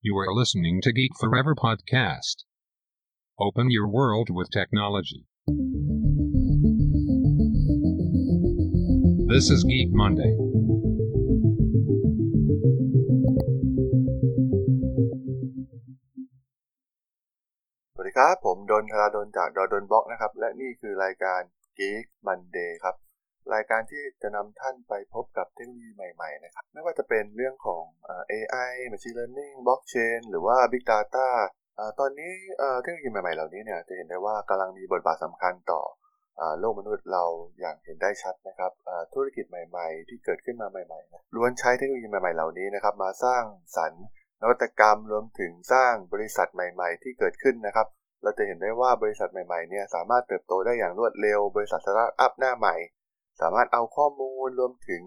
You are listening to Geek Forever podcast. Open your world with technology. This is Geek Monday. สวัสดีครับ ผมดนธราดนจากดนบล็อกนะครับ และนี่คือรายการ Geek Monday ครับ รายการที่จะนำท่านไปพบกับเทคโนโลยีใหม่ๆนะครับไม่ว่าจะเป็นเรื่องของเอ่อ AI Machine Learning Blockchain หรือว่า Big Data อ่าตอนนี้เทคโนโลยีใหม่ๆเหล่านี้เนี่ยจะเห็นได้ว่ากำลังมีบทบาทสำคัญต่อโลกมนุษย์เราอย่างเห็นได้ชัดนะครับธุรกิจใหม่ ๆ ที่เกิดขึ้นมาใหม่ๆนะล้วนใช้เทคโนโลยีใหม่ๆเหล่านี้นะครับมาสร้างสรรค์นวัตกรรมรวมถึงสร้างบริษัทใหม่ ๆ ที่เกิดขึ้นนะครับ เราจะเห็นได้ว่าบริษัทใหม่ๆเนี่ยสามารถเติบโตได้อย่างรวดเร็ว บริษัทสตาร์ทอัพหน้าใหม่ สามารถเอาข้อมูลรวมถึง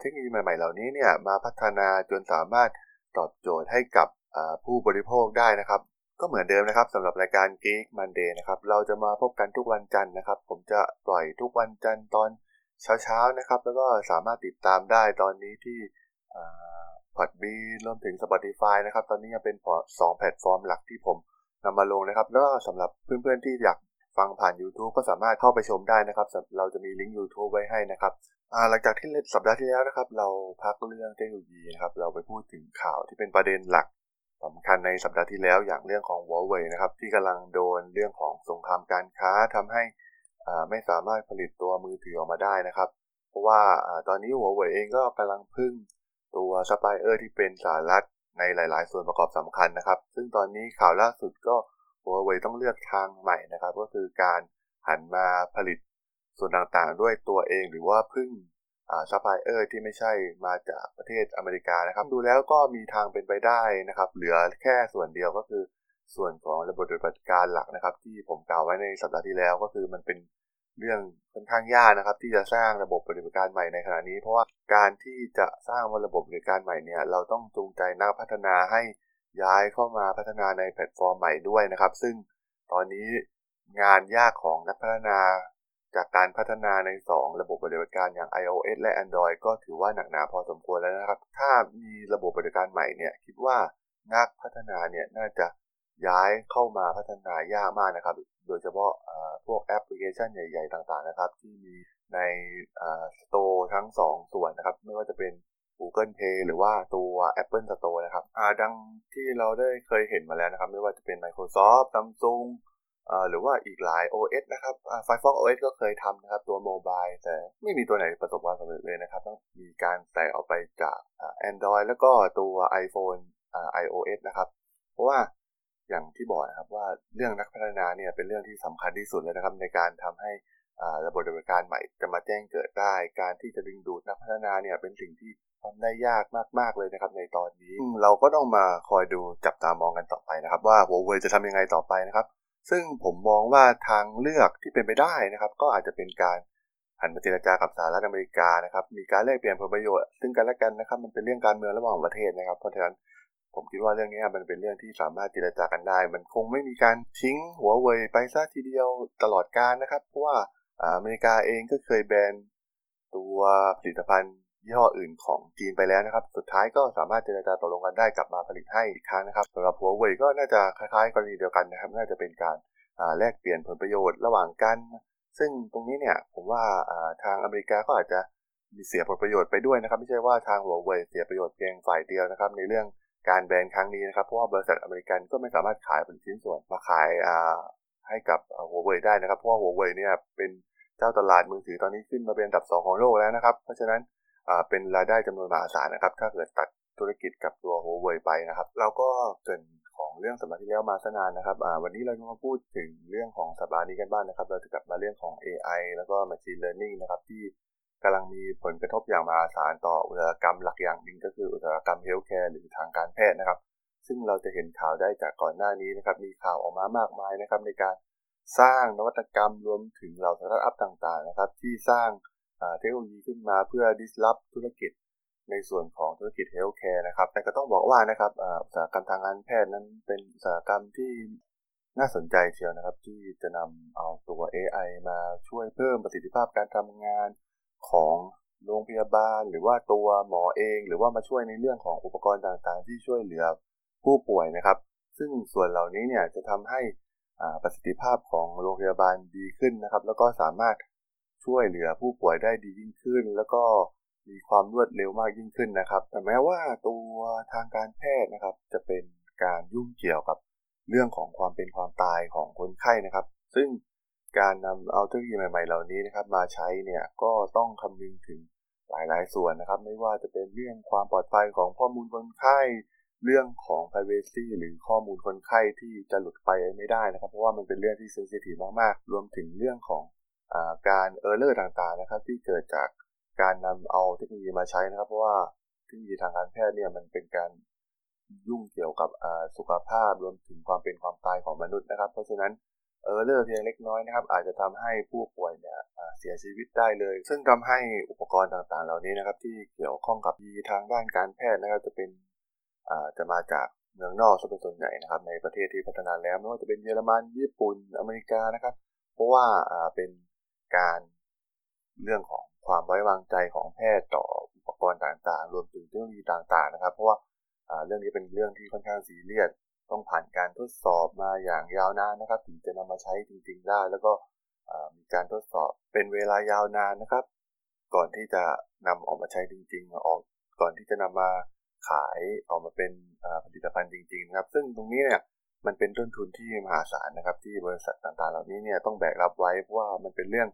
เทคโนโลยีใหม่ๆ เหล่านี้เนี่ยมาพัฒนาจนสามารถตอบโจทย์ให้กับผู้บริโภคได้นะครับ ก็เหมือนเดิมนะครับสำหรับรายการ Geek Monday นะครับเราจะมาพบกันทุกวันจันทร์นะครับ ผมจะปล่อยทุกวันจันทร์ตอนเช้าๆนะครับ แล้วก็สามารถติดตามได้ตอนนี้ที่พอดบีรวมถึง Spotify นะครับ ตอนนี้ยังเป็นสองแพลตฟอร์มหลักที่ผมนำมาลงนะครับ แล้วก็สำหรับเพื่อนๆที่อยาก ฟังผ่าน YouTube ก็สามารถเข้าไปชมได้นะครับ เราจะมีลิงก์ YouTube ไว้ให้นะครับหลังจากที่สัปดาห์ที่แล้วนะครับ เราพักเรื่องเทคโนโลยีนะครับ เราไปพูดถึงข่าวที่เป็นประเด็นหลักสำคัญในสัปดาห์ที่แล้วอย่างเรื่องของ Huawei นะครับที่กำลังโดนเรื่องของสงครามการค้าทำให้ไม่สามารถผลิตตัวมือถือออกมาได้นะครับ เพราะว่าอ่าตอนนี้ Huawei เองก็กำลังพึ่งตัวซัพพลายเออร์ที่เป็นสหรัฐในหลาย ๆ ส่วนประกอบสำคัญนะครับ ซึ่งตอนนี้ข่าวล่าสุดก็ Huawei ต้องเลือกทางใหม่นะครับ ก็คือการหันมาผลิตส่วนต่างๆ ด้วยตัวเองหรือว่าพึ่งซัพพลายเออร์ที่ไม่ใช่มาจากประเทศอเมริกานะครับ ดูแล้วก็มีทางเป็นไปได้นะครับ เหลือแค่ส่วนเดียวก็คือส่วนของระบบปฏิบัติการหลักนะครับ ที่ผมกล่าวไว้ในสัปดาห์ที่แล้วก็คือมันเป็นเรื่องค่อนข้างยากนะครับ ที่จะสร้างระบบปฏิบัติการใหม่ในขณะนี้ เพราะว่าการที่จะสร้างระบบปฏิบัติการใหม่เนี่ย เราต้องจูงใจนักพัฒนาให้ ย้ายเข้ามาพัฒนาในแพลตฟอร์มใหม่ด้วยนะครับ ซึ่งตอนนี้งานยากของนักพัฒนาจากการพัฒนาใน 2 ระบบปฏิบัติการอย่าง iOS และ Android ก็ถือว่าหนักหนาพอสมควรแล้วนะครับ ถ้ามีระบบปฏิบัติการใหม่เนี่ยคิดว่านักพัฒนาเนี่ยน่าจะย้ายเข้ามาพัฒนายากมากนะครับ โดยเฉพาะพวกแอปพลิเคชันใหญ่ ๆ ต่างๆนะครับ ที่มีในสโตร์ทั้ง 2 ส่วนนะครับ ไม่ว่าจะเป็น Google Play หรือว่าตัว Apple Store นะครับดังที่เราได้เคยเห็นมาแล้วนะครับ ไม่ว่าจะเป็น Microsoft Samsung หรือว่าอีกหลาย OS นะครับ Firefox OS ก็เคยทำนะครับตัวโมบายแต่ไม่มีตัวไหนประสบความสำเร็จเลยนะครับต้องมีการแตกออกไปจาก Android แล้วก็ตัว iPhone iOS นะครับ เพราะว่าอย่างที่บอกนะครับว่าเรื่องนักพัฒนาเนี่ยเป็นเรื่องที่สำคัญที่สุดเลยนะครับ ในการทำให้ระบบดำเนิการใหม่จะมาแจ้งเกิดได้ การที่จะดึงดูดนักพัฒนาเนี่ยเป็นสิ่งที่ ทำได้ยากมากๆเลยนะครับในตอนนี้ เราก็ต้องมาคอยดูจับตามองกันต่อไปนะครับ ว่า Huawei จะทำยังไงต่อไปนะครับ ซึ่งผมมองว่าทางเลือกที่เป็นไปได้นะครับ ก็อาจจะเป็นการหันมาเจรจากับสหรัฐอเมริกานะครับ มีการแลกเปลี่ยนผลประโยชน์ซึ่งกันและกันนะครับ มันเป็นเรื่องการเมืองระหว่างประเทศนะครับ เพราะฉะนั้นผมคิดว่าเรื่องนี้มันเป็นเรื่องที่สามารถเจรจากันได้ มันคงไม่มีการทิ้งหัวเว่ยไปซะทีเดียวตลอดการนะครับ เพราะว่าอเมริกาเองก็เคยแบนตัวผลิตภัณฑ์ ยี่ห้ออื่นของจีนไปแล้วนะครับ สุดท้ายก็สามารถเจรจาตกลงกันได้กลับมาผลิตให้อีกครั้งนะครับสำหรับหัวเว่ยก็น่าจะคล้ายๆกรณีเดียวกันนะครับ น่าจะเป็นการแลกเปลี่ยนผลประโยชน์ระหว่างกัน ซึ่งตรงนี้เนี่ยผมว่าทางอเมริกาก็อาจจะมีเสียผลประโยชน์ไปด้วยนะครับ ไม่ใช่ว่าทางหัวเว่ยเสียประโยชน์เพียงฝ่ายเดียวนะครับ ในเรื่องการแบนครั้งนี้นะครับ เพราะว่าบริษัทอเมริกันก็ไม่สามารถขายเป็นชิ้นส่วนมาขายให้กับหัวเว่ยได้นะครับ เพราะว่าหัวเว่ยเนี่ยเป็นเจ้าตลาดมือถือตอนนี้ขึ้นมาเป็นอันดับ 2 ของโลกแล้วนะครับ เพราะฉะนั้น เป็นรายได้จำนวนมหาศาลนะครับ ถ้าเกิดตัดธุรกิจกับตัวหัวเวยไปนะครับ เราก็เกินของเรื่องสัปดาห์ที่แล้วมาสนานนะครับวันนี้เราจะมาพูดถึงเรื่องของสัปดาห์นี้กันบ้างนะครับ เราจะกลับมาเรื่องของ AI แล้วก็ Machine Learning นะครับที่กำลังมีผลกระทบอย่างมหาศาลต่ออุตสาหกรรมหลักอย่างหนึ่งก็คืออุตสาหกรรมเฮลท์แคร์หรือทางการแพทย์นะครับ ซึ่งเราจะเห็นข่าวได้จากก่อนหน้านี้นะครับ มีข่าวออกมามากมายนะครับในการสร้างนวัตกรรมรวมถึงเหล่าสตาร์ทอัพต่างๆนะครับ ที่สร้าง เทคโนโลยีขึ้นมาเพื่อ disrupt ธุรกิจในส่วนของธุรกิจ healthcare นะครับ แต่ก็ต้องบอกว่านะครับอุตสาหกรรมทางการแพทย์นั้นเป็นอุตสาหกรรมที่น่าสนใจเชียวนะครับ ที่จะนำเอาตัว AI มาช่วยเพิ่มประสิทธิภาพการทำงานของโรงพยาบาล หรือว่าตัวหมอเอง หรือว่ามาช่วยในเรื่องของอุปกรณ์ต่างๆ ที่ช่วยเหลือผู้ป่วยนะครับ ซึ่งส่วนเหล่านี้เนี่ยจะทำให้ประสิทธิภาพของโรงพยาบาลดีขึ้นนะครับ แล้วก็สามารถ ช่วยเหลือผู้ป่วยได้ดียิ่งขึ้น แล้วก็มีความรวดเร็วมากยิ่งขึ้นนะครับ แต่แม้ว่าตัวทางการแพทย์นะครับ จะเป็นการยุ่งเกี่ยวกับเรื่องของความเป็นความตายของคนไข้นะครับ ซึ่งการนำเอาเทคโนโลยีใหม่ๆ เหล่านี้นะครับ มาใช้เนี่ยก็ต้องคำนึงถึงหลายๆ ส่วนนะครับ ไม่ว่าจะเป็นเรื่องความปลอดภัยของข้อมูลคนไข้ เรื่องของ privacy หรือข้อมูลคนไข้ที่จะหลุดไปไม่ได้นะครับ เพราะว่ามันเป็นเรื่องที่ sensitive มากๆ รวมถึงเรื่องของ การ error ต่างๆนะครับ ที่เกิดจากการนำเอาเทคโนโลยีมาใช้นะครับ เพราะว่าเทคโนโลยีทางการแพทย์เนี่ยมันเป็นการยุ่งเกี่ยวกับสุขภาพรวมถึงความเป็นความตายของมนุษย์นะครับ เพราะฉะนั้น error เพียงเล็กน้อยนะครับ อาจจะทำให้ผู้ป่วยเนี่ยเสียชีวิตได้เลย ซึ่งทำให้อุปกรณ์ต่างๆ เหล่านี้นะครับ ที่เกี่ยวข้องกับเทคโนโลยีทางด้านการแพทย์นะครับจะเป็นจะมาจากเมืองนอกซะเป็นส่วนใหญ่นะครับ ในประเทศที่พัฒนาแล้วไม่ว่าจะเป็นเยอรมันญี่ปุ่นอเมริกานะครับ เพราะว่าเป็น การ เรื่องของความไว้วางใจของแพทย์ต่ออุปกรณ์ต่างๆ รวมถึงเทคโนโลยีต่างๆ นะครับ เพราะว่าเรื่องนี้เป็นเรื่องที่ค่อนข้างซีเรียสต้องผ่านการทดสอบมาอย่างยาวนานนะครับ ถึงจะนำมาใช้จริง ๆ ได้ แล้วก็มีการทดสอบเป็นเวลายาวนานนะครับ ก่อนที่จะนำออกมาใช้จริง ๆ ออกก่อนที่จะนำมาขายออกมาเป็นผลิตภัณฑ์จริง ๆ นะครับ ซึ่งตรงนี้เนี่ย มันเป็นต้นทุนที่มหาศาลนะครับ ที่บริษัทต่างๆ เหล่านี้เนี่ยต้องแบกรับไว้เพราะว่ามันเป็นเรื่อง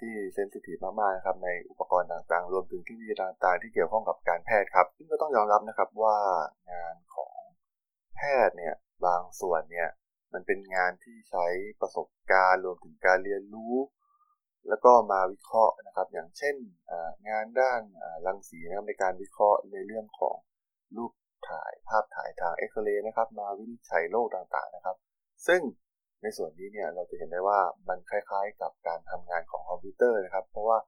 ที่เซนซิทีฟมากๆนะครับในอุปกรณ์ต่างๆ รวมถึงที่มีต่างๆ ที่เกี่ยวข้องกับการแพทย์ครับ ซึ่งก็ต้องยอมรับนะครับว่างานของแพทย์เนี่ยบางส่วนเนี่ยมันเป็นงานที่ใช้ประสบการณ์รวมถึงการเรียนรู้ แล้วก็มาวิเคราะห์นะครับ อย่างเช่นงานด้านรังสีนะครับในการวิเคราะห์ในเรื่องของรูป ถ่ายภาพถ่ายทางเอ็กซเรย์นะครับ มาวินิจฉัยโรคต่างๆนะครับ ซึ่งในส่วนนี้เนี่ยเราจะเห็นได้ว่ามันคล้ายๆกับการทำงานของคอมพิวเตอร์นะครับ เพราะว่า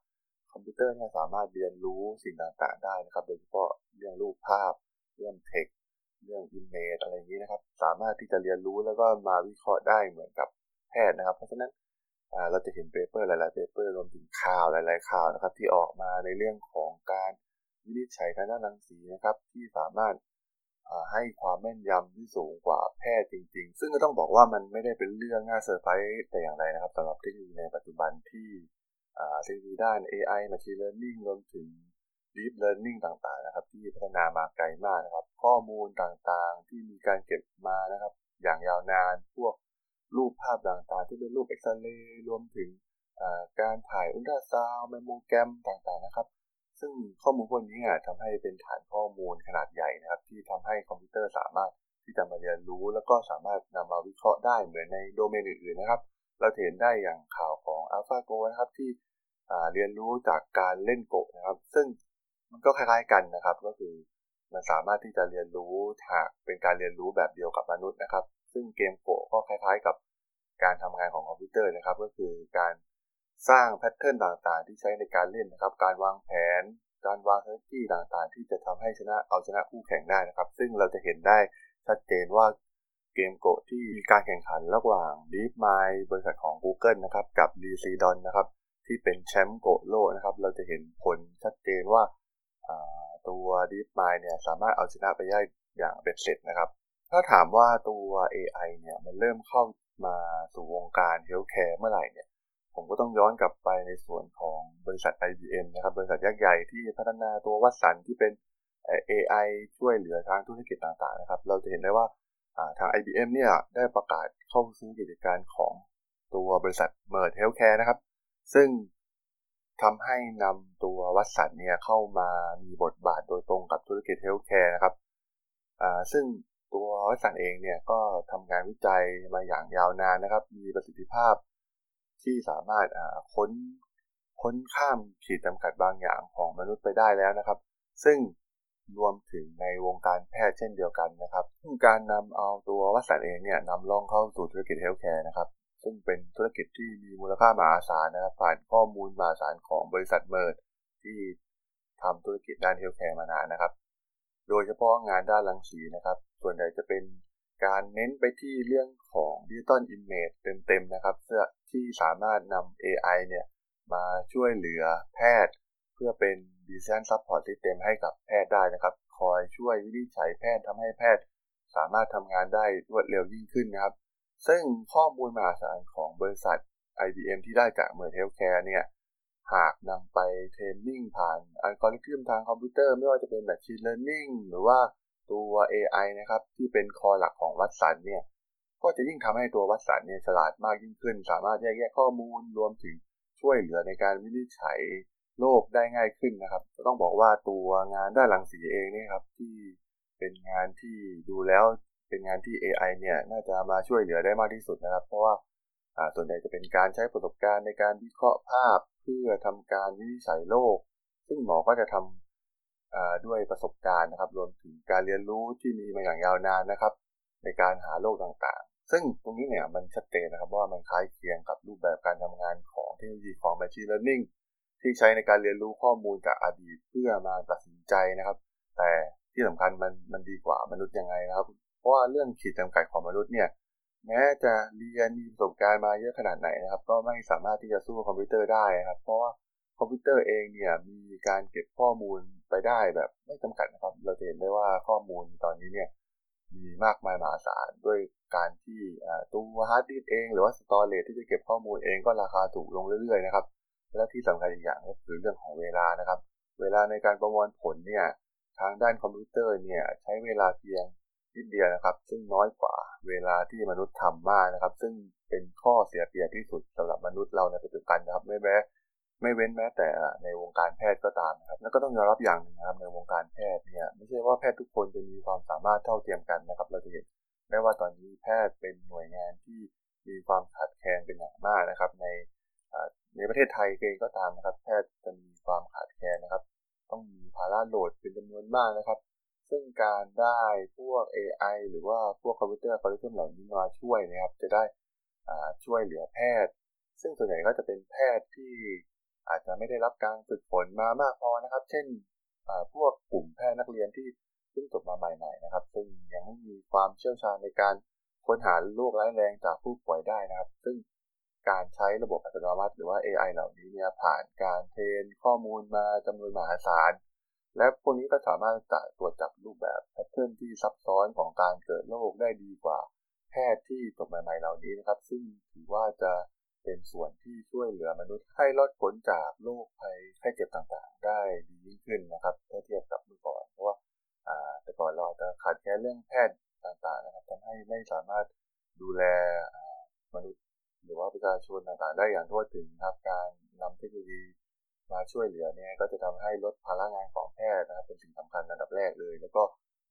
คอมพิวเตอร์เนี่ยสามารถเรียนรู้สิ่งต่างๆ ได้นะครับ โดยเฉพาะเรื่องรูปภาพ เรื่องเท็กเรื่อง image อะไรอย่างนี้นะครับ สามารถที่จะเรียนรู้แล้วก็มาวิเคราะห์ได้เหมือนกับแพทย์นะครับ เพราะฉะนั้นเราจะเห็น paper หลายๆ paper รวมถึงข่าวหลาย ๆ ข่าวนะครับ ที่ออกมาในเรื่องของการวินิจฉัยทางด้านรังสีนะครับ ที่สามารถ ให้ความแม่นยำที่สูงกว่าแพทย์จริง ๆ ซึ่งก็ต้องบอกว่ามันไม่ได้เป็นเรื่องน่าเซอร์ไพรส์แต่อย่างใดนะครับสำหรับเทคโนโลยีในปัจจุบันที่เทคโนโลยีด้าน AI Machine Learning รวมถึง Deep Learning ต่างๆ นะครับ ที่พัฒนามาไกลมากนะครับ ข้อมูลต่างๆ ที่มีการเก็บมานะครับ อย่างยาวนานพวกรูปภาพต่างๆ ที่เป็นรูปเอ็กซเรย์รวมถึงการถ่ายอุลตราซาวด์แมมโมแกรมต่างๆนะครับ ซึ่งข้อมูลพวกนี้ทำให้เป็นฐานข้อมูลขนาดใหญ่นะครับ ที่ทำให้คอมพิวเตอร์สามารถที่จะมาเรียนรู้ แล้วก็สามารถนำมาวิเคราะห์ได้เหมือนในโดเมนอื่นๆนะครับ เราเห็นได้อย่างข่าวของ AlphaGo นะครับที่เรียนรู้จากการเล่นโกะนะครับ ซึ่งมันก็คล้ายๆกันนะครับ ก็คือมันสามารถที่จะเรียนรู้หากเป็นการเรียนรู้แบบเดียวกับมนุษย์นะครับ ซึ่งเกมโกะก็คล้ายๆกับการทำงานของคอมพิวเตอร์นะครับ ก็คือการ สร้าง pattern ต่างๆ ที่ใช้ในการเล่นนะครับ การวางแผน การวางเทคโนโลยีต่างๆ ที่จะทำให้ชนะเอาชนะคู่แข่งได้นะครับ ซึ่งเราจะเห็นได้ชัดเจนว่าเกมโกที่มีการแข่งขันระหว่าง DeepMind บริษัทของ Google นะครับกับ d c d o n นะครับที่เป็นแชมป์โกโลกนะครับ เราจะเห็นผลชัดเจนว่าตัว DeepMind เนี่ยสามารถเอาชนะไปได้อย่างเบ็ดเสร็จนะครับ ถ้าถามว่าตัว AI เนี่ยมันเริ่มเข้ามาสู่วงการเฮลท์แคร์เมื่อไหร่เนี่ย ผมก็ต้องย้อนกลับไปในส่วนของบริษัท IBM นะครับ บริษัทยักษ์ใหญ่ที่พัฒนาตัววัดสันที่เป็น AI ช่วยเหลือทางธุรกิจต่างๆนะครับ เราจะเห็นได้ว่าทาง IBM เนี่ยได้ประกาศเข้าซื้อกิจการของตัวบริษัท Merge Healthcare นะครับ ซึ่งทำให้นำตัววัดสันเนี่ยเข้ามามีบทบาทโดยตรงกับธุรกิจ healthcare นะครับซึ่งตัววัดสันเองเนี่ยก็ทำงานวิจัยมาอย่างยาวนานนะครับ มีประสิทธิภาพ ที่สามารถค้นค้นข้ามขีดจำกัดบางอย่างของมนุษย์ไปได้แล้วนะครับ ซึ่งรวมถึงในวงการแพทย์เช่นเดียวกันนะครับซึ่งการนำเอาตัววัสันเองเนี่ยนำร่องเข้าสู่ธุรกิจ healthcare นะครับ ซึ่งเป็นธุรกิจที่มีมูลค่ามหาศาลนะครับผ่านข้อมูลมหาศาลของบริษัท Merge ที่ทำธุรกิจด้าน healthcare มานานนะครับ โดยเฉพาะงานด้านรังสีนะครับ ส่วนใหญ่จะเป็น การเน้นไปที่เรื่องของ digital image เต็มๆนะครับเพื่อที่สามารถนำ AI เนี่ยมาช่วยเหลือแพทย์ เพื่อเป็น Decision Support System ให้กับแพทย์ได้นะครับ คอยช่วยวินิจฉัยแพทย์ทำให้แพทย์ สามารถทำงานได้รวดเร็วยิ่งขึ้นนะครับ ซึ่งข้อมูลมหาศาลของบริษัท IBM ที่ได้จาก Merge Healthcare เนี่ยหากนำไป training ผ่านอัลกอริทึมทางคอมพิวเตอร์ ไม่ว่าจะเป็น Machine Learning หรือว่า ตัว AI นะครับที่เป็น core หลักของวัตสันเนี่ยก็จะยิ่งทำให้ตัววัตสันเนี่ยฉลาดมากยิ่งขึ้น สามารถแยกแยะข้อมูลรวมถึงช่วยเหลือในการวินิจฉัยโรคได้ง่ายขึ้นนะครับต้องบอกว่าตัวงานด้านหลังสีเองเนี่ยครับที่เป็นงานที่ดูแล้วเป็นงานที่ AI เนี่ยน่าจะมาช่วยเหลือได้มากที่สุดนะครับ เพราะว่าส่วนใหญ่จะเป็นการใช้ประสบการณ์ในการวิเคราะห์ภาพ เพื่อทำการวินิจฉัยโรคซึ่งหมอก็จะทำ ด้วยประสบการณ์นะครับ รวมถึงการเรียนรู้ที่มีมาอย่างยาวนานนะครับ ในการหาโรคต่างๆ ซึ่งตรงนี้เนี่ยมันชัดเจนนะครับว่ามันคล้ายเคียงกับรูปแบบการทำงานของเทคโนโลยีของ Machine Learning ที่ใช้ในการเรียนรู้ข้อมูลจากอดีตเพื่อมาตัดสินใจนะครับ แต่ที่สำคัญมันมันดีกว่ามนุษย์ยังไงนะครับ เพราะว่าเรื่องขีดจำกัดของมนุษย์เนี่ยแม้จะเรียนมีประสบการณ์มาเยอะขนาดไหนนะครับ ก็ไม่สามารถที่จะสู้คอมพิวเตอร์ได้ครับ เพราะว่าคอมพิวเตอร์เองเนี่ยมีการเก็บข้อมูล ไปได้แบบไม่จำกัดนะครับ เราเห็นได้ว่าข้อมูลตอนนี้เนี่ยมีมากมายมหาศาลด้วยการที่ตัวฮาร์ดดิสก์เอง หรือว่า storage ที่จะเก็บข้อมูลเองก็ราคาถูกลงเรื่อยๆนะครับและที่สำคัญอีกอย่างก็คือเรื่องของเวลานะครับ เวลาในการประมวลผลเนี่ยทางด้านคอมพิวเตอร์เนี่ยใช้เวลาเพียงนิดเดียวนะครับ ซึ่งน้อยกว่าเวลาที่มนุษย์ทำมากนะครับ ซึ่งเป็นข้อเสียเปรียบที่สุดสำหรับมนุษย์เราในปัจจุบันนะครับไม่แม้ ไม่เว้นแม้แต่ในวงการแพทย์ก็ตามนะครับ แล้วก็ต้องยอมรับอย่างหนึ่งนะครับในวงการแพทย์เนี่ยไม่ใช่ว่าแพทย์ทุกคนจะมีความสามารถเท่าเทียมกันนะครับ เราจะเห็นได้ว่าตอนนี้แพทย์เป็นหน่วยงานที่มีความขาดแคลนเป็นอย่างมากนะครับ ในในประเทศไทยเองก็ตามนะครับ แพทย์จะมีความขาดแคลนนะครับ ต้องมีภาระ load เป็นจำนวนมากนะครับ ซึ่งการได้พวก AI หรือว่าพวกคอมพิวเตอร์อัลกอริทึมเหล่านี้มาช่วยนะครับ จะได้ช่วยเหลือแพทย์ ซึ่งส่วนใหญ่ก็จะเป็นแพทย์ที่ อาจจะไม่ได้รับการฝึกฝนมามากพอนะครับ เช่นพวกกลุ่มแพทย์นักเรียนที่เพิ่งจบมาใหม่ๆนะครับ ซึ่งยังไม่มีความเชี่ยวชาญในการค้นหาโรคร้ายแรงจากผู้ป่วยได้นะครับ ซึ่งการใช้ระบบอัตโนมัติ หรือว่า AI เหล่านี้เนี่ยผ่านการเทรนข้อมูลมาจำนวนมหาศาล และพวกนี้ก็สามารถจะตรวจจับรูปแบบแพทเทิร์นที่ซับซ้อนของการเกิดโรคได้ดีกว่าแพทย์ที่จบใหม่ๆเหล่านี้นะครับ ซึ่งถือว่าจะ เป็นส่วนที่ช่วยเหลือมนุษย์ให้รอดพ้นจากโรคภัยไข้เจ็บต่างๆ ได้ดียิ่งขึ้นนะครับถ้าเทียบกับเมื่อก่อน เพราะว่าแต่ก่อนเราจะขาดแคลนเรื่องแพทย์ต่างๆนะครับทำให้ไม่สามารถดูแลมนุษย์ หรือว่าประชาชนต่างๆ ได้อย่างทั่วถึงครับการนำเทคโนโลยีมาช่วยเหลือเนี่ยก็จะทำให้ลดภาระงานของแพทย์นะครับเป็นสิ่งสำคัญอันดับแรกเลย แล้วก็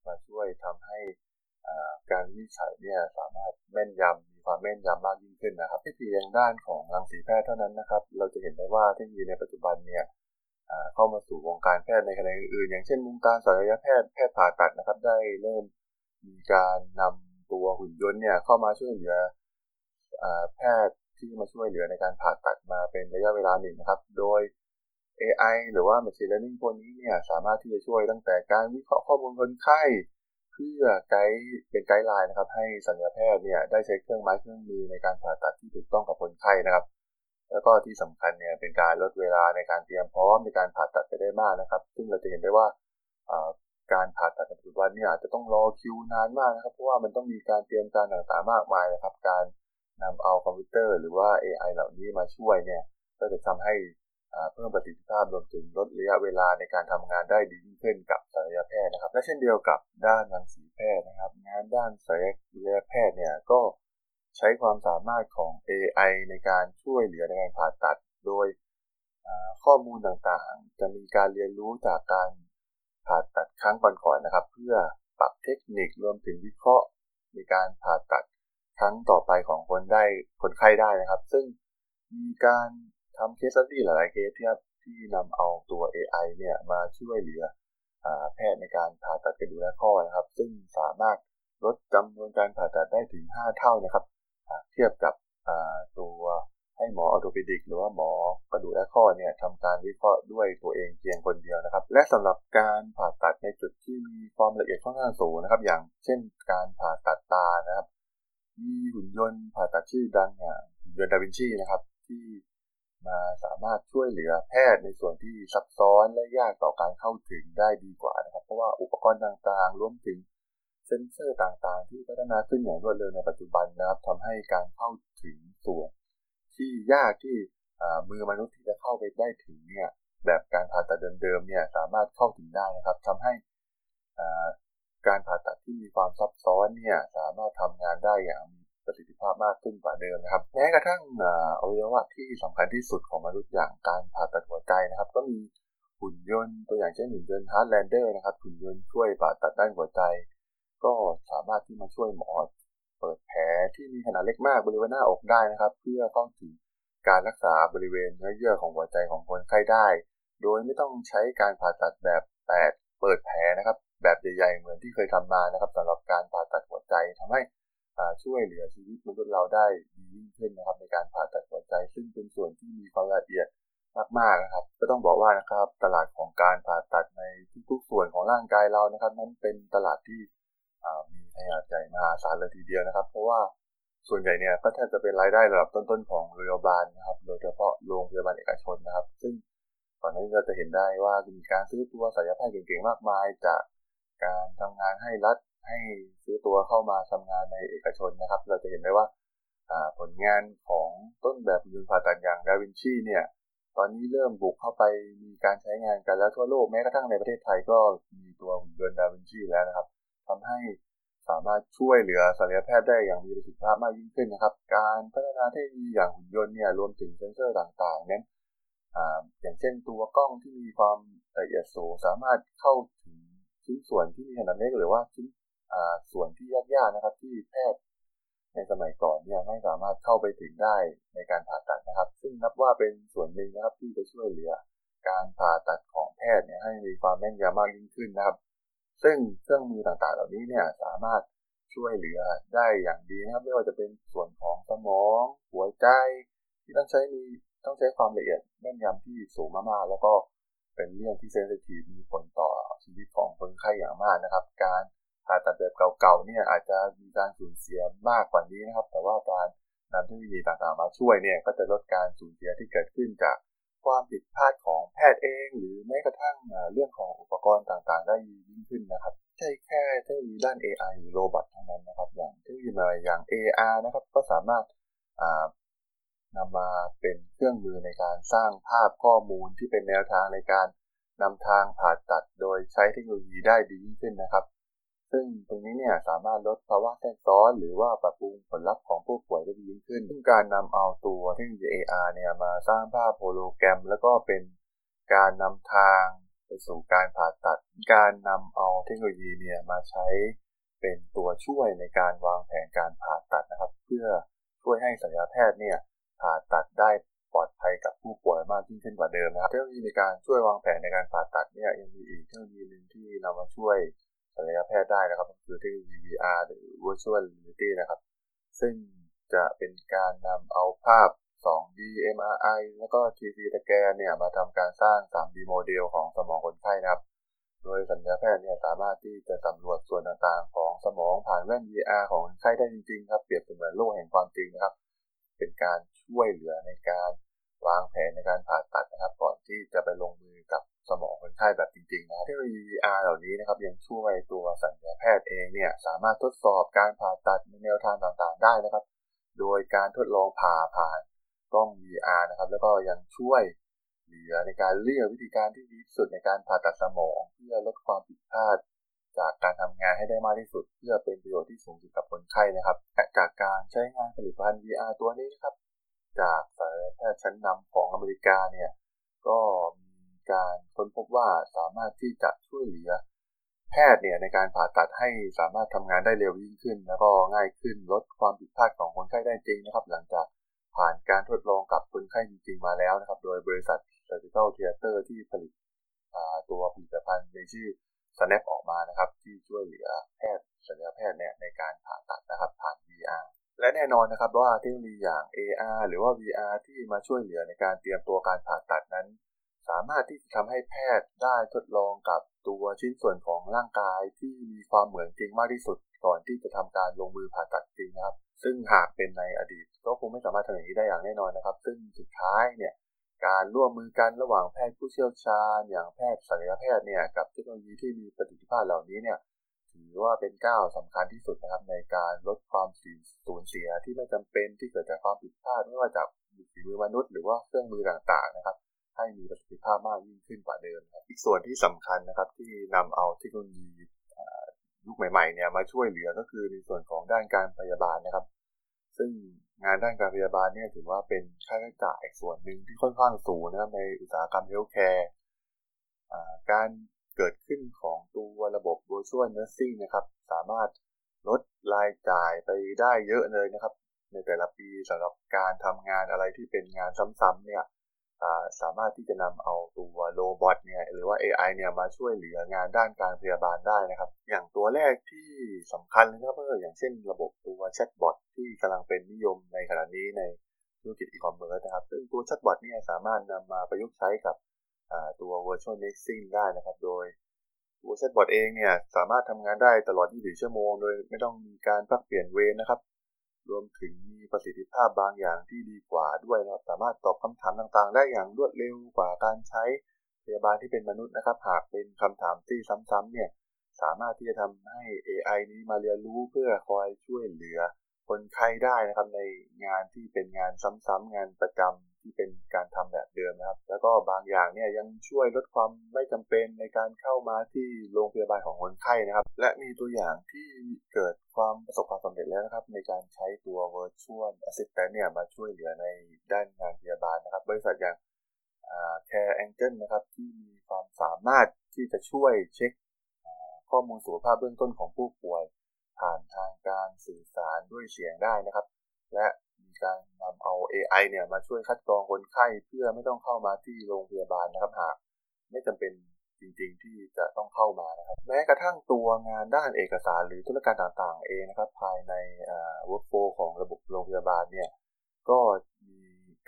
มาช่วยทำให้การวิจัยเนี่ยสามารถแม่นยำ ความแม่นยำมากยิ่งขึ้นนะครับที่เพียงด้านของรังสีแพทย์เท่านั้นนะครับ เราจะเห็นได้ว่าเทคโนโลยีในปัจจุบันเนี่ยเข้ามาสู่วงการแพทย์ในแขณะอื่นๆ อย่างเช่นวงการศัลยแพทย์แพทย์ผ่าตัดนะครับ ได้เริ่มมีการนำตัวหุ่นยนต์เนี่ยเข้ามาช่วยเหลือแพทย์ที่มาช่วยเหลือในการผ่าตัดมาเป็นระยะเวลาหนึ่งนะครับ โดย AI หรือว่า Machine Learning พวกนี้เนี่ยสามารถที่จะช่วยตั้งแต่การวิเคราะห์ข้อมูลคนไข้ เพื่อไกด์เป็นไกด์ไลน์นะครับ ให้สัญญาแพทย์เนี่ยได้ใช้เครื่องไม้เครื่องมือในการผ่าตัดที่ถูกต้องกับคนไข้นะครับ แล้วก็ที่สำคัญเนี่ยเป็นการลดเวลาในการเตรียมพร้อมในการผ่าตัดไปได้มากนะครับ ซึ่งเราจะเห็นได้ว่าการผ่าตัดในปัจจุบันเนี่ยอาจจะต้องรอคิวนานมากนะครับ เพราะว่ามันต้องมีการเตรียมการต่างๆมากมายนะครับ การนำเอาคอมพิวเตอร์หรือว่า AI เหล่านี้มาช่วยเนี่ย ก็จะทำให้ เพิ่มประสิทธิภาพรวมถึงลดระยะเวลาในการทำงานได้ดียิ่งขึ้นกับศัลยแพทย์นะครับ และเช่นเดียวกับด้านรังสีแพทย์นะครับ งานด้านศัลยแพทย์เนี่ยก็ใช้ความสามารถของ AI ในการช่วยเหลือในการผ่าตัด โดยข้อมูลต่างๆ จะมีการเรียนรู้จากการผ่าตัดครั้งก่อนๆนะครับ เพื่อปรับเทคนิครวมถึงวิเคราะห์ในการผ่าตัดครั้งต่อไปของคนได้คนไข้ได้นะครับ ซึ่งมีการ ทำเคสตี้หลายๆเคสที่ที่นำเอาตัว AI เนี่ยมาช่วยเหลือแพทย์ในการผ่าตัดกระดูกและข้อนะครับ ซึ่งสามารถลดจำนวนการผ่าตัดได้ถึง 5 เท่านะครับเทียบกับตัวให้หมอออโตปิดิก หรือว่าหมอกระดูกและข้อเนี่ยทำการวิเคราะห์ด้วยตัวเองเพียงคนเดียวนะครับ และสำหรับการผ่าตัดในจุดที่มีความละเอียดค่อนข้างสูงนะครับ อย่างเช่นการผ่าตัดตานะครับ มีหุ่นยนต์ผ่าตัดชื่อดังอย่างหุ่นยนต์ดาวินชีนะครับ ที่ มาสามารถช่วยเหลือแพทย์ในส่วนที่ซับซ้อนและยากต่อการเข้าถึงได้ดีกว่านะครับ เพราะว่าอุปกรณ์ต่างๆ รวมถึงเซ็นเซอร์ต่างๆ ที่พัฒนาขึ้นอย่างรวดเร็วในปัจจุบันนะครับทำให้การเข้าถึงส่วนที่ยากที่มือมนุษย์ที่จะเข้าไปได้ถึงเนี่ยแบบการผ่าตัดเดิมๆเนี่ยสามารถเข้าถึงได้นะครับทำให้การผ่าตัดที่มีความซับซ้อนเนี่ยสามารถทำงานได้อย่างมี ประสิทธิภาพมากขึ้นกว่าเดิมนะครับ แม้กระทั่งอวัยวะที่สำคัญที่สุดของมนุษย์อย่างการผ่าตัดหัวใจนะครับ ก็มีหุ่นยนต์ตัวอย่างเช่นหุ่นยนต์ HeartLander นะครับหุ่นยนต์ช่วยผ่าตัดด้านหัวใจ ก็สามารถที่มาช่วยหมอเปิดแผลที่มีขนาดเล็กมากบริเวณหน้าอกได้นะครับ เพื่อเข้าถึงการรักษาบริเวณเนื้อเยื่อของหัวใจของคนไข้ได้ โดยไม่ต้องใช้การผ่าตัดแบบแหวกเปิดแผลนะครับ แบบใหญ่ๆเหมือนที่เคยทำมานะครับสำหรับการผ่าตัดหัวใจทำให้ ช่วยเหลือชีวิตมนุษย์เราได้ดียิ่งขึ้นนะครับ ในการผ่าตัดหัวใจ ซึ่งเป็นส่วนที่มีความละเอียดมากๆนะครับ ก็ต้องบอกว่านะครับ ตลาดของการผ่าตัดในทุกๆส่วนของร่างกายเรานะครับ นั้นเป็นตลาดที่มีขนาดใหญ่มหาศาลเลยทีเดียวนะครับ เพราะว่าส่วนใหญ่เนี่ยก็แทบจะเป็นรายได้ระดับต้นๆของโรงพยาบาลนะครับ โดยเฉพาะโรงพยาบาลเอกชนนะครับ ซึ่งก่อนหน้านี้เราจะเห็นได้ว่ามีการซื้อตัวศัลยแพทย์เก่งๆมากมาย จากการทำงานให้รัฐ ให้ซื้อตัวเข้ามาทำงานในเอกชนนะครับ เราจะเห็นได้ว่าผลงานของต้นแบบหุ่นยนต์ผ่าตัดอย่าง da Vinci เนี่ย ตอนนี้เริ่มบุกเข้าไปมีการใช้งานกันแล้วทั่วโลกแม้กระทั่งในประเทศไทยก็มีตัวหุ่นยนต์ da Vinci แล้วนะครับทำให้สามารถช่วยเหลือศัลยแพทย์ได้อย่างมีประสิทธิภาพมากยิ่งขึ้นนะครับ การพัฒนาเทคโนโลยีอย่างหุ่นยนต์เนี่ยรวมถึงเซนเซอร์ต่างๆนั้นอย่างเช่นตัวกล้องที่มีความละเอียดสูงสามารถเข้าถึงชิ้นส่วนที่มีขนาดเล็กหรือว่าชิ้น ส่วนที่ยากๆนะครับ ที่แพทย์ในสมัยก่อนเนี่ยไม่สามารถเข้าไปถึงได้ในการผ่าตัดนะครับ ซึ่งนับว่าเป็นส่วนหนึ่งนะครับที่จะช่วยเหลือ การผ่าตัดของแพทย์เนี่ยให้มีความแม่นยำมากยิ่งขึ้นนะครับ ซึ่งเครื่องมือต่างๆ เหล่านี้เนี่ยสามารถช่วยเหลือได้อย่างดีนะครับ ไม่ว่าจะเป็นส่วนของสมอง หัวใจที่ต้องใช้มีต้องใช้ความละเอียดแม่นยำที่สูงมากๆแล้วก็เป็นเรื่องที่เซนซิทีฟมีผลต่อชีวิตของคนไข้อย่างมากนะครับ การ ผ่าตัดแบบเก่าๆเนี่ยอาจจะมีการสูญเสียมากกว่านี้นะครับ แต่ว่าการนำเทคโนโลยีต่างๆมาช่วยเนี่ยก็จะลดการสูญเสียที่เกิดขึ้นจากความผิดพลาดของแพทย์เอง หรือแม้กระทั่งเรื่องของอุปกรณ์ต่างๆ ได้ยิ่งขึ้นนะครับใช่แค่เทคโนโลยีด้าน AI หรือโรบอทเท่านั้นนะครับ อย่างเทคโนโลยีอะไรอย่าง AR นะครับก็สามารถนำมาเป็นเครื่องมือในการสร้างภาพข้อมูลที่เป็นแนวทางในการนำทางผ่าตัดโดยใช้เทคโนโลยีได้ดียิ่งขึ้นนะครับ ซึ่งตรงนี้เนี่ยสามารถลดภาวะแทรกซ้อน หรือว่าปรับปรุงผลลัพธ์ของผู้ป่วยได้ดียิ่งขึ้น ซึ่งการนำเอาตัวเทคโนโลยี AR เนี่ยมาสร้างภาพโฮโลแกรม แล้วก็เป็นการนำทางไปสู่การผ่าตัด การนำเอาเทคโนโลยีเนี่ยมาใช้เป็นตัวช่วยในการวางแผนการผ่าตัดนะครับ เพื่อช่วยให้ศัลยแพทย์เนี่ยผ่าตัดได้ปลอดภัยกับผู้ป่วยมากยิ่งขึ้นกว่าเดิมนะครับ เทคโนโลยีในการช่วยวางแผนในการผ่าตัดเนี่ยยังมีอีกเทคโนโลยีหนึ่งที่นำมาช่วย ศัลยแพทย์ได้นะครับก็คือเทคโนโลยี VR หรือ Virtual Reality นะครับ ซึ่งจะเป็นการนำเอาภาพ 2D MRI แล้วก็ 3D สแกนเนี่ยมาทำการสร้าง 3D โมเดลของสมองคนไข้นะครับ โดยสัญญาแพทย์เนี่ยสามารถที่จะสำรวจส่วนต่างๆ ของสมองผ่านแว่น VR ของคนไข้ได้จริงๆครับ เปรียบเสมือนโลกแห่งความจริงนะครับ เป็นการช่วยเหลือในการ วางแผนในการผ่าตัดนะครับ ก่อนที่จะไปลงมือกับสมองคนไข้แบบจริงๆนะครับเทคโนโลยี VR เหล่านี้นะครับยังช่วยตัวสัญญาแพทย์เองเนี่ยสามารถทดสอบการผ่าตัดในแนวทางต่างๆ ได้นะครับ โดยการทดลองผ่าผ่านกล้อง VR นะครับ แล้วก็ยังช่วยเหลือในการเลือกวิธีการที่ดีที่สุดในการผ่าตัดสมอง เพื่อลดความผิดพลาด จากการทำงานให้ได้มากที่สุด เพื่อเป็นประโยชน์ที่สูงสุดกับคนไข้นะครับจากการใช้งานผลิตภัณฑ์ VR ตัวนี้นะครับ จากสายแพทย์ชั้นนำของอเมริกาเนี่ย ก็มีการค้นพบว่าสามารถที่จะช่วยเหลือ แพทย์เนี่ยในการผ่าตัดให้สามารถทำงานได้เร็วยิ่งขึ้น แล้วก็ง่ายขึ้นลดความผิดพลาดของคนไข้ได้จริงนะครับ หลังจากผ่านการทดลองกับคนไข้จริงๆมาแล้วนะครับ โดยบริษัท Surgical Theater ที่ผลิตตัวผลิตภัณฑ์ในชื่อ Snap ออกมานะครับ ที่ช่วยเหลือแพทย์ศัลยแพทย์เนี่ยในการผ่าตัดนะครับผ่าน VR และแน่นอนนะครับว่าเทคโนโลยีอย่าง AR หรือว่า VR ที่มาช่วยเหลือในการเตรียมตัวการผ่าตัดนั้น สามารถที่จะทำให้แพทย์ได้ทดลองกับตัวชิ้นส่วนของร่างกายที่มีความเหมือนจริงมากที่สุด ก่อนที่จะทำการลงมือผ่าตัดจริงนะครับ ซึ่งหากเป็นในอดีต ก็คงไม่สามารถทำอย่างนี้ได้อย่างแน่นอนนะครับ ซึ่งสุดท้ายเนี่ยการร่วมมือกันระหว่างแพทย์ผู้เชี่ยวชาญ อย่างแพทย์ศัลยแพทย์เนี่ยกับเทคโนโลยีที่มีประสิทธิภาพเหล่านี้เนี่ย ถือถือว่าเป็นก้าวสำคัญที่สุดนะครับในการลดความสูญเสียที่ไม่จำเป็นที่เกิดจากความผิดพลาดไม่ว่าจากฝีมือมนุษย์หรือว่าเครื่องมือต่างๆนะครับ ให้มีประสิทธิภาพมากยิ่งขึ้นกว่าเดิมครับอีกส่วนที่สำคัญนะครับที่นำเอาเทคโนโลยียุคใหม่ๆเนี่ยมาช่วยเหลือก็คือในส่วนของด้านการพยาบาลนะครับ ซึ่งงานด้านการพยาบาลเนี่ยถือว่าเป็นค่าใช้จ่ายส่วนหนึ่งที่ค่อนข้างสูงนะครับในอุตสาหกรรม Healthcareการ เกิดขึ้นของตัวระบบ virtual nursing นะครับ สามารถลดรายจ่ายไปได้เยอะเลยนะครับ ในแต่ละปีสำหรับการทำงานอะไรที่เป็นงานซ้ำๆเนี่ยสามารถที่จะนำเอาตัว robot เนี่ยหรือว่า AI เนี่ยมาช่วยเหลืองานด้านการพยาบาลได้นะครับ อย่างตัวแรกที่สำคัญเลยนะครับก็อย่างเช่นระบบตัว chatbot ที่กำลังเป็นนิยมในขณะนี้ในธุรกิจอีคอมเมิร์ซนะครับ ซึ่งตัว chatbot เนี่ยสามารถนำมาประยุกต์ใช้กับ ตัว virtual nursing ได้นะครับ โดยตัวแชทบอทเองเนี่ยสามารถทำงานได้ตลอด 24 ชั่วโมง โดยไม่ต้องมีการพักเปลี่ยนเวรนะครับ รวมถึงมีประสิทธิภาพบางอย่างที่ดีกว่าด้วยนะครับ สามารถตอบคำถามต่างๆ ได้อย่างรวดเร็วกว่าการใช้พยาบาลที่เป็นมนุษย์นะครับ หากเป็นคำถามที่ซ้ำๆเนี่ยสามารถที่จะทำให้ AI นี้มาเรียนรู้เพื่อคอยช่วยเหลือคนไข้ได้นะครับในงานที่เป็นงานซ้ำๆงานประจำ ที่เป็นการทำแบบเดิมนะครับ แล้วก็บางอย่างเนี่ยยังช่วยลดความไม่จำเป็นในการเข้ามาที่โรงพยาบาลของคนไข้นะครับ และมีตัวอย่างที่เกิดความประสบความสำเร็จแล้วนะครับ ในการใช้ตัว virtual assistant เนี่ยมาช่วยเหลือในด้านงานพยาบาลนะครับ บริษัทอย่าง Care Angel นะครับที่มีความสามารถที่จะช่วยเช็คข้อมูลสุขภาพเบื้องต้นของผู้ป่วย ผ่านทางการสื่อสารด้วยเสียงได้นะครับ และมีการ เอา AI เนี่ยมาช่วยคัดกรองคนไข้เพื่อไม่ต้องเข้ามาที่โรงพยาบาลนะครับหากไม่จำเป็นจริงๆ ที่จะต้องเข้ามานะครับ แม้กระทั่งตัวงานด้านเอกสารหรือธุรการต่างๆ เองนะครับ ภายใน workflow ของระบบโรงพยาบาลเนี่ยก็มี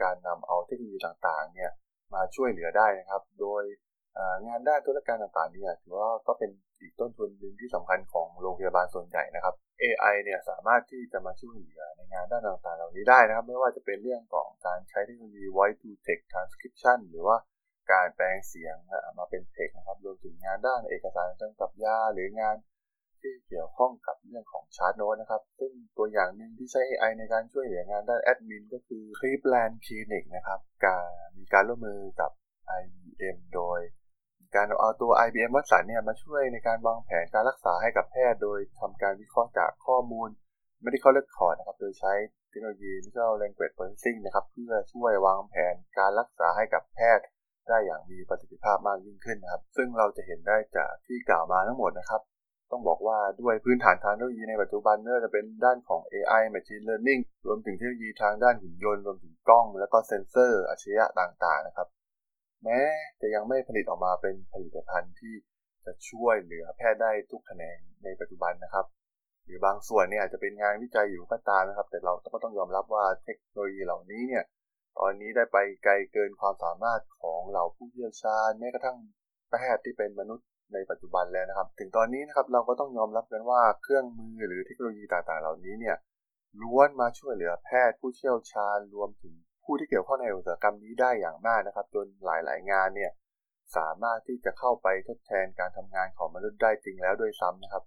การนำเอาเทคโนโลยีต่างๆ เนี่ยมาช่วยเหลือได้นะครับ โดย งานด้านธุรการต่างๆเนี่ยถือว่าก็เป็นอีกต้นทุนหนึ่งที่สำคัญของโรงพยาบาลส่วนใหญ่นะครับ AI เนี่ยสามารถที่จะมาช่วยเหลือในงานด้านต่างๆ เหล่านี้ได้นะครับ ไม่ว่าจะเป็นเรื่องของการใช้เทคโนโลยี voice to text transcription หรือว่าการแปลงเสียงมาเป็น text นะครับรวมถึงงานด้านเอกสารกำกับยาหรืองานที่เกี่ยวข้องกับเรื่องของชาร์ตโน้ตนะครับ ซึ่งตัวอย่างหนึ่งที่ใช้ AI ในการช่วยเหลืองานด้านแอดมินก็คือ Cleveland Clinic นะครับ การมีการร่วมมือกับ IBM โดย การเอาตัว IBM วัตสันเนี่ยมาช่วยในการวางแผนการรักษาให้กับแพทย์ โดยทำการวิเคราะห์จากข้อมูล medical record นะครับ โดยใช้เทคโนโลยี natural language processing นะครับ เพื่อช่วยวางแผนการรักษาให้กับแพทย์ ได้อย่างมีประสิทธิภาพมากยิ่งขึ้นนะครับ ซึ่งเราจะเห็นได้จากที่กล่าวมาทั้งหมดนะครับ ต้องบอกว่าด้วยพื้นฐานทางเทคโนโลยีในปัจจุบันเนื่อจะเป็นด้านของ AI machine learning รวมถึงเทคโนโลยีทางด้านหุ่นยนต์รวมถึงกล้อง และก็เซ็นเซอร์อัจฉริยะต่างๆนะครับ แม้จะยังไม่ผลิตออกมาเป็นผลิตภัณฑ์ที่จะช่วยเหลือแพทย์ได้ทุกแขนงในปัจจุบันนะครับ หรือบางส่วนเนี่ยอาจจะเป็นงานวิจัยอยู่ก็ตามนะครับ แต่เราก็ต้องยอมรับว่าเทคโนโลยีเหล่านี้เนี่ยตอนนี้ได้ไปไกลเกินความสามารถของเหล่าผู้เชี่ยวชาญแม้กระทั่งแพทย์ที่เป็นมนุษย์ในปัจจุบันแล้วนะครับ ถึงตอนนี้นะครับเราก็ต้องยอมรับกันว่าเครื่องมือหรือเทคโนโลยีต่างๆ เหล่านี้เนี่ยล้วนมาช่วยเหลือแพทย์ผู้เชี่ยวชาญรวมถึง ผู้ที่เกี่ยวข้องในอุตสาหกรรมนี้ได้อย่างมากนะครับ จนหลายๆ งานเนี่ยสามารถที่จะเข้าไปทดแทนการทำงานของมนุษย์ได้จริงแล้วด้วยซ้ำนะครับ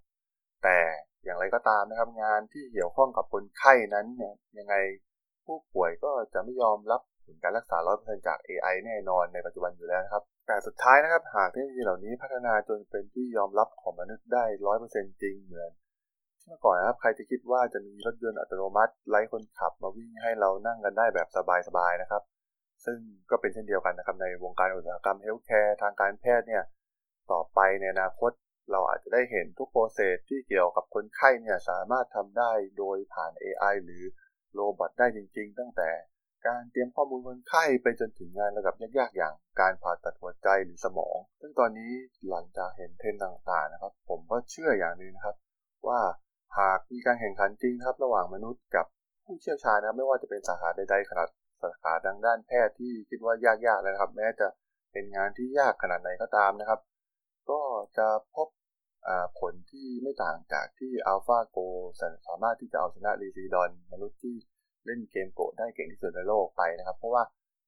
แต่อย่างไรก็ตามนะครับ งานที่เกี่ยวข้องกับคนไข้นั้นเนี่ยยังไงผู้ป่วยก็จะไม่ยอมรับผลการรักษา100%จาก AI แน่นอนในปัจจุบันอยู่แล้วครับ แต่สุดท้ายนะครับหากเทคโนโลยีเหล่านี้พัฒนาจนเป็นที่ยอมรับของมนุษย์ได้100%จริงเหมือน เมื่อก่อนนะครับ ใครจะคิดว่าจะมีรถยนต์อัตโนมัติไร้คนขับมาวิ่งให้เรานั่งกันได้แบบสบายๆนะครับ ซึ่งก็เป็นเช่นเดียวกันนะครับในวงการอุตสาหกรรม Healthcare ทางการแพทย์เนี่ยต่อไปในอนาคตเราอาจจะได้เห็นทุก process ที่เกี่ยวกับคนไข้เนี่ยสามารถทำได้โดยผ่าน AI หรือ robot ได้จริง ๆ ตั้งแต่การเตรียมข้อมูลคนไข้ไปจนถึงงานระดับยากๆอย่างการผ่าตัดหัวใจหรือสมอง ซึ่งตอนนี้หลังจากเห็นเทรนด์ต่างๆนะครับ ผมก็เชื่ออย่างนึงนะครับ ว่า หากมีการแข่งขันจริงครับระหว่างมนุษย์กับผู้เชี่ยวชาญนะครับไม่ว่าจะเป็นสาขาใดๆขนาดสาขาดังด้านแพทย์ที่คิดว่ายากๆเลยครับ แม้จะเป็นงานที่ยากขนาดไหนก็ตามนะครับ ก็จะพบผลที่ไม่ต่างจากที่ AlphaGo สามารถที่จะเอาชนะ Lee Sedol มนุษย์ที่เล่นเกม Go ได้เก่งที่สุดในโลกไปนะครับ เพราะว่า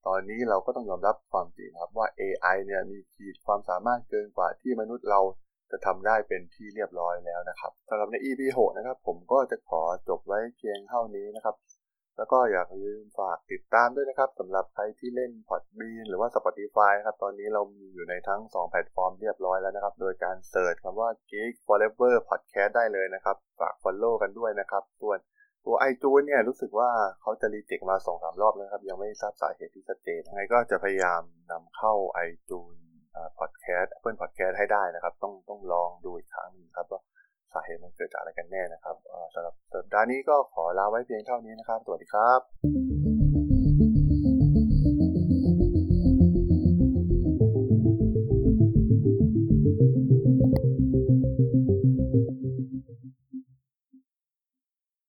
ตอนนี้เราก็ต้องยอมรับความจริงครับว่า AI เนี่ยมีขีดความสามารถเกินกว่าที่มนุษย์เราจะทำได้เป็นที่เรียบร้อยแล้วนะครับสำหรับใน EP 6นะครับ ผมก็จะขอจบไว้เพียงเท่านี้นะครับ แล้วก็อย่าลืมฝากติดตามด้วยนะครับสำหรับใครที่เล่น Podbean หรือว่า Spotify ครับ ตอนนี้เรามีอยู่ในทั้ง 2 แพลตฟอร์มเรียบร้อยแล้วนะครับ โดยการ search คำว่า Geek Forever Podcast ได้เลยนะครับ ฝาก Follow กันด้วยนะครับส่วนตัวไอจูนเนี่ยรู้สึกว่าเขาจะรีเจ็คมาสองสามรอบแล้วครับ ยังไม่ทราบสาเหตุที่ชัดเจนยังไงก็จะพยายามนำเข้าไอจูนพอดแคสต์เพื่อนพอดแคสต์ให้ได้นะครับ ต้องต้องลองดูอีกครั้งหนึ่งครับว่า สาเหตุมันเกิดจากอะไรกันแน่นะครับสำหรับสัปดาห์นี้ก็ขอลาไว้เพียงเท่านี้นะครับ สวัสดีครับ